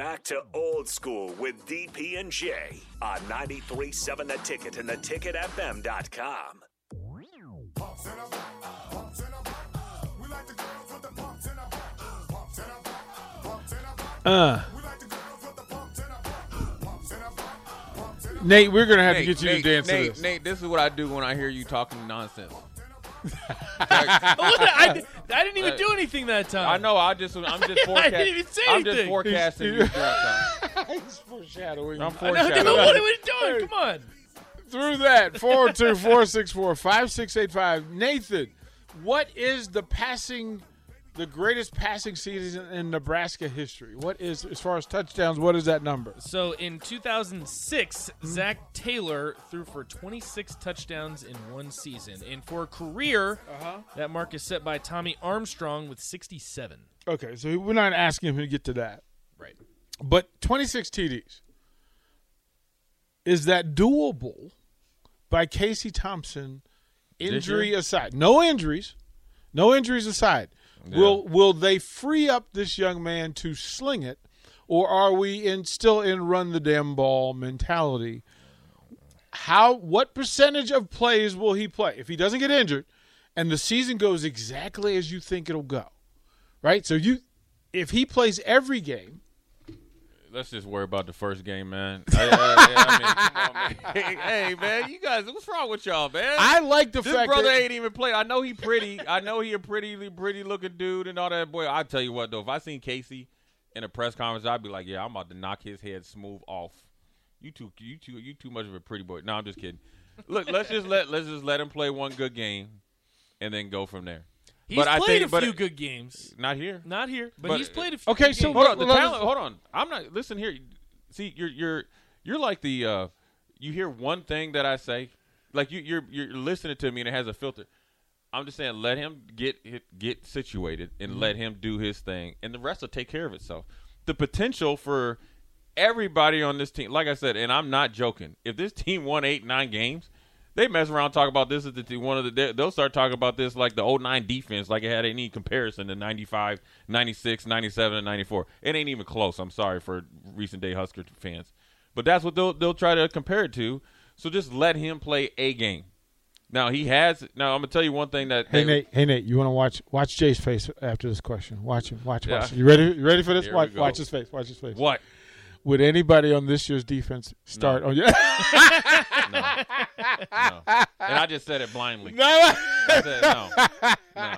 back to old school with DP and J on 93.7 The Ticket and theticketfm.com. Uh. Nate, we're gonna have Nate, to get you Nate, to dance Nate, to this. Nate, this is what I do when I hear you talking nonsense. I, I didn't even do anything that time. I know. I just, I'm just forecasting. I didn't even say I'm just anything. forecasting you doing something. He's foreshadowing. I'm I know, foreshadowing. what are we doing? Come on. Through that, 402 464 5685. Nathan, what is the passing, the greatest passing season in Nebraska history? What is, as far as touchdowns, what is that number? So in 2006, Zac Taylor threw for 26 touchdowns in one season, and for a career, uh-huh. that mark is set by Tommy Armstrong with 67. Okay, so we're not asking him to get to that. Right. But 26 TDs. Is that doable by Casey Thompson, injury aside? No injuries. No injuries aside. Will will they free up this young man to sling it or are we in still in run the damn ball mentality? How what percentage of plays will he play if he doesn't get injured and the season goes exactly as you think it'll go? Right? So you if he plays every game, Let's just worry about the first game, man. I, I- I mean, on, man. Hey, man, you guys, what's wrong with y'all, man? I like the this fact brother that ain't even played. I know he pretty. I know he a pretty, pretty looking dude and all that. Boy, I tell you what though, if I seen Casey in a press conference, I'd be like, yeah, I'm about to knock his head smooth off. You too, you too, you too much of a pretty boy. No, I'm just kidding. Look, let's just let let's just let him play one good game, and then go from there. He's But I played think- a but- few good games. Not here. Not here, but, But- he's played a few Okay, good so games. Hold on, the talent. Hold on. I'm not. Listen here. See, you're you're you're like the. uh You hear one thing that I say, like you you're you're listening to me and it has a filter. I'm just saying, let him get get situated and let him do his thing, and the rest will take care of itself. The potential for everybody on this team, like I said, and I'm not joking. If this team won eight nine games, they mess around talk about this as the one of the. they- They'll start talking about this like the 09 defense, like it had any comparison to 95, 96, 97, and 94. It ain't even close. I'm sorry for recent day Husker fans, but that's what they'll they'll try to compare it to. So just let him play a game. Now he has. Now I'm gonna tell you one thing that. Hey they- Nate, hey Nate, you want to watch watch Jay's face after this question? Watch him, watch, Yeah. watch. You ready? You ready for this? Here Watch, watch his face. Watch his face. What? Would anybody on this year's defense start on? Yeah. No. no. And I just said it blindly. no, I said no. No.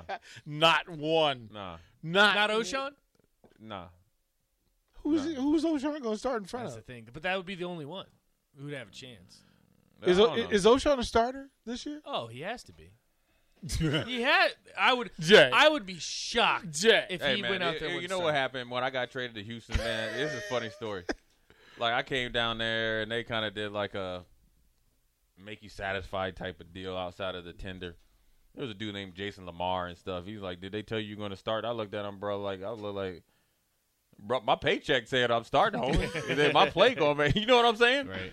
not one. No. Not Not Ochaun? No. Who's No. who's Ochaun going to start in front of? That's the thing. But that would be the only one who would have a chance. Is I O- don't know. is Ochaun a starter this year? Oh, he has to be. He had. I would. Jay. I would be shocked Jay. if Hey he man, went out it- there. it- with you a know what starter. happened when I got traded to Houston, man? this is a funny story. Like I came down there and they kind of did like a make you satisfied type of deal outside of the tender. There was a dude named Jason Lamar and stuff. He's like, "Did they tell you you're going to start?" I looked at him, bro. Like I look like, bro, my paycheck said I'm starting, homie. and then my play going, man. You know what I'm saying? Right.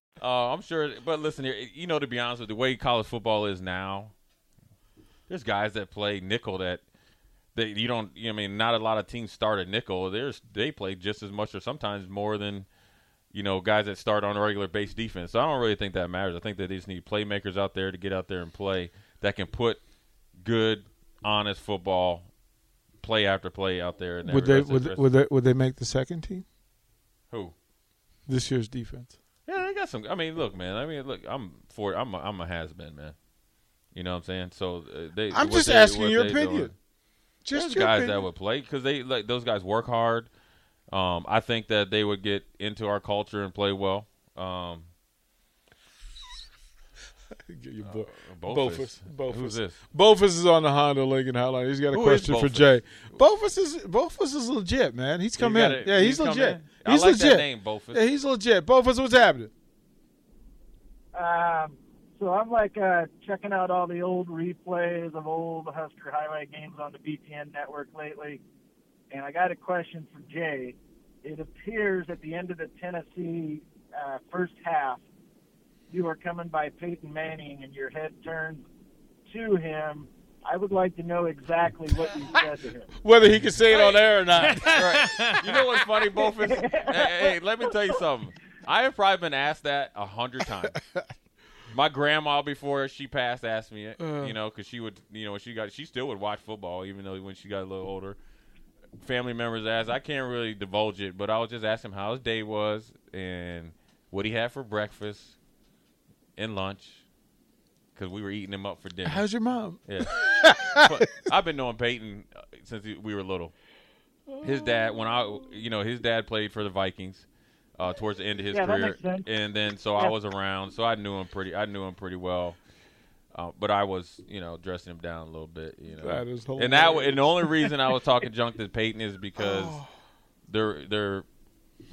Uh, I'm sure, but listen here. You know, to be honest with you, the way college football is now, there's guys that play nickel that that you don't. You know, I mean, not a lot of teams start at nickel. There's they play just as much or sometimes more than you know guys that start on a regular base defense. So I don't really think that matters. I think that they just need playmakers out there to get out there and play that can put good, honest football, play after play out there. And Would they would, would they would they make the second team? Who? This year's defense. Yeah, they got some. I mean, look, man. I mean, look. I'm for. I'm. A, I'm a has been, man. You know what I'm saying? So uh, they. I'm just they- asking your opinion. doing. Just There's your guys opinion. that would play because they like those guys work hard. Um, I think that they would get into our culture and play well. Um, Get your boy. Bofus. Bofus. Bofus. Who's this? Bofus is on the Honda Lincoln Hotline. He's got a Who is question for Jay. Bofus is Bofus is legit, man. He's come You in. gotta- yeah, he's, come legit. in? I He's like legit. that name, Bofus. Yeah, he's legit. Bofus, what's happening? Um, so I'm like uh, checking out all the old replays of old Husker highlight games on the BTN network lately, and I got a question for Jay. It appears at the end of the Tennessee uh, first half, you are coming by Peyton Manning and your head turns to him. I would like to know exactly what you said to him. Whether he can say it on air or not. right. You know what's funny, Bofus? hey, hey, let me tell you something. I have probably been asked that a hundred times. My grandma, before she passed, asked me it. Uh. you know, because she would, you know, she got, she still would watch football, even though when she got a little older. Family members asked. I can't really divulge it, but I was just asking him how his day was and what he had for breakfast and lunch, because we were eating him up for dinner. How's your mom? Yeah. I've been knowing Peyton uh, since we were little. His dad, when I, you know, his dad played for the Vikings uh, towards the end of his Yeah, that career, makes sense. and then so I was around, so I knew him pretty. I knew him pretty well. Uh, but I was, you know, dressing him down a little bit, you know. That is and that, and the only reason I was talking junk to Peyton is because Oh. their their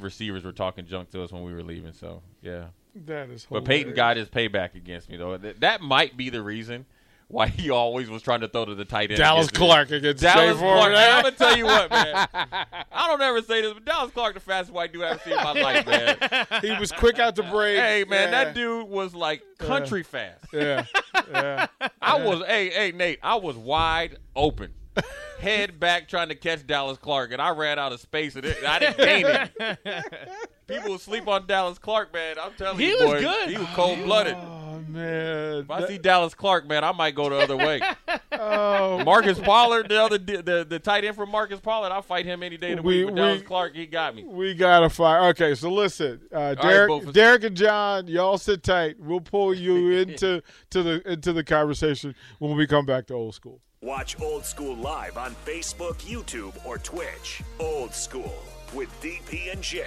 receivers were talking junk to us when we were leaving. So yeah. That is But Peyton got his payback against me though. That, that might be the reason why he always was trying to throw to the tight end. Dallas against. Clark against Dallas. Clark. Man, I'm gonna tell you what, man. I don't ever say this, but Dallas Clark, the fastest white dude I've ever seen in my life, man. He was quick out the break. Hey, man, Yeah. that dude was like country fast. Yeah. Yeah. I was, hey, hey, Nate, I was wide open, head back trying to catch Dallas Clark, and I ran out of space, and it, I didn't gain it. People would sleep on Dallas Clark, man. I'm telling you. He you, was good. He was cold blooded. Oh man. If I see Dallas Clark, man, I might go the other way. oh, Marcus Pollard, the other the, the tight end from Marcus Pollard, I'll fight him any day of the We- week. But Dallas Clark, he got me. we gotta fight. Okay, so listen, uh, Derek, Bofus. Derek and John, y'all sit tight. We'll pull you into to the into the conversation when we come back to old school. Watch Old School live on Facebook, YouTube, or Twitch. Old School with DP and J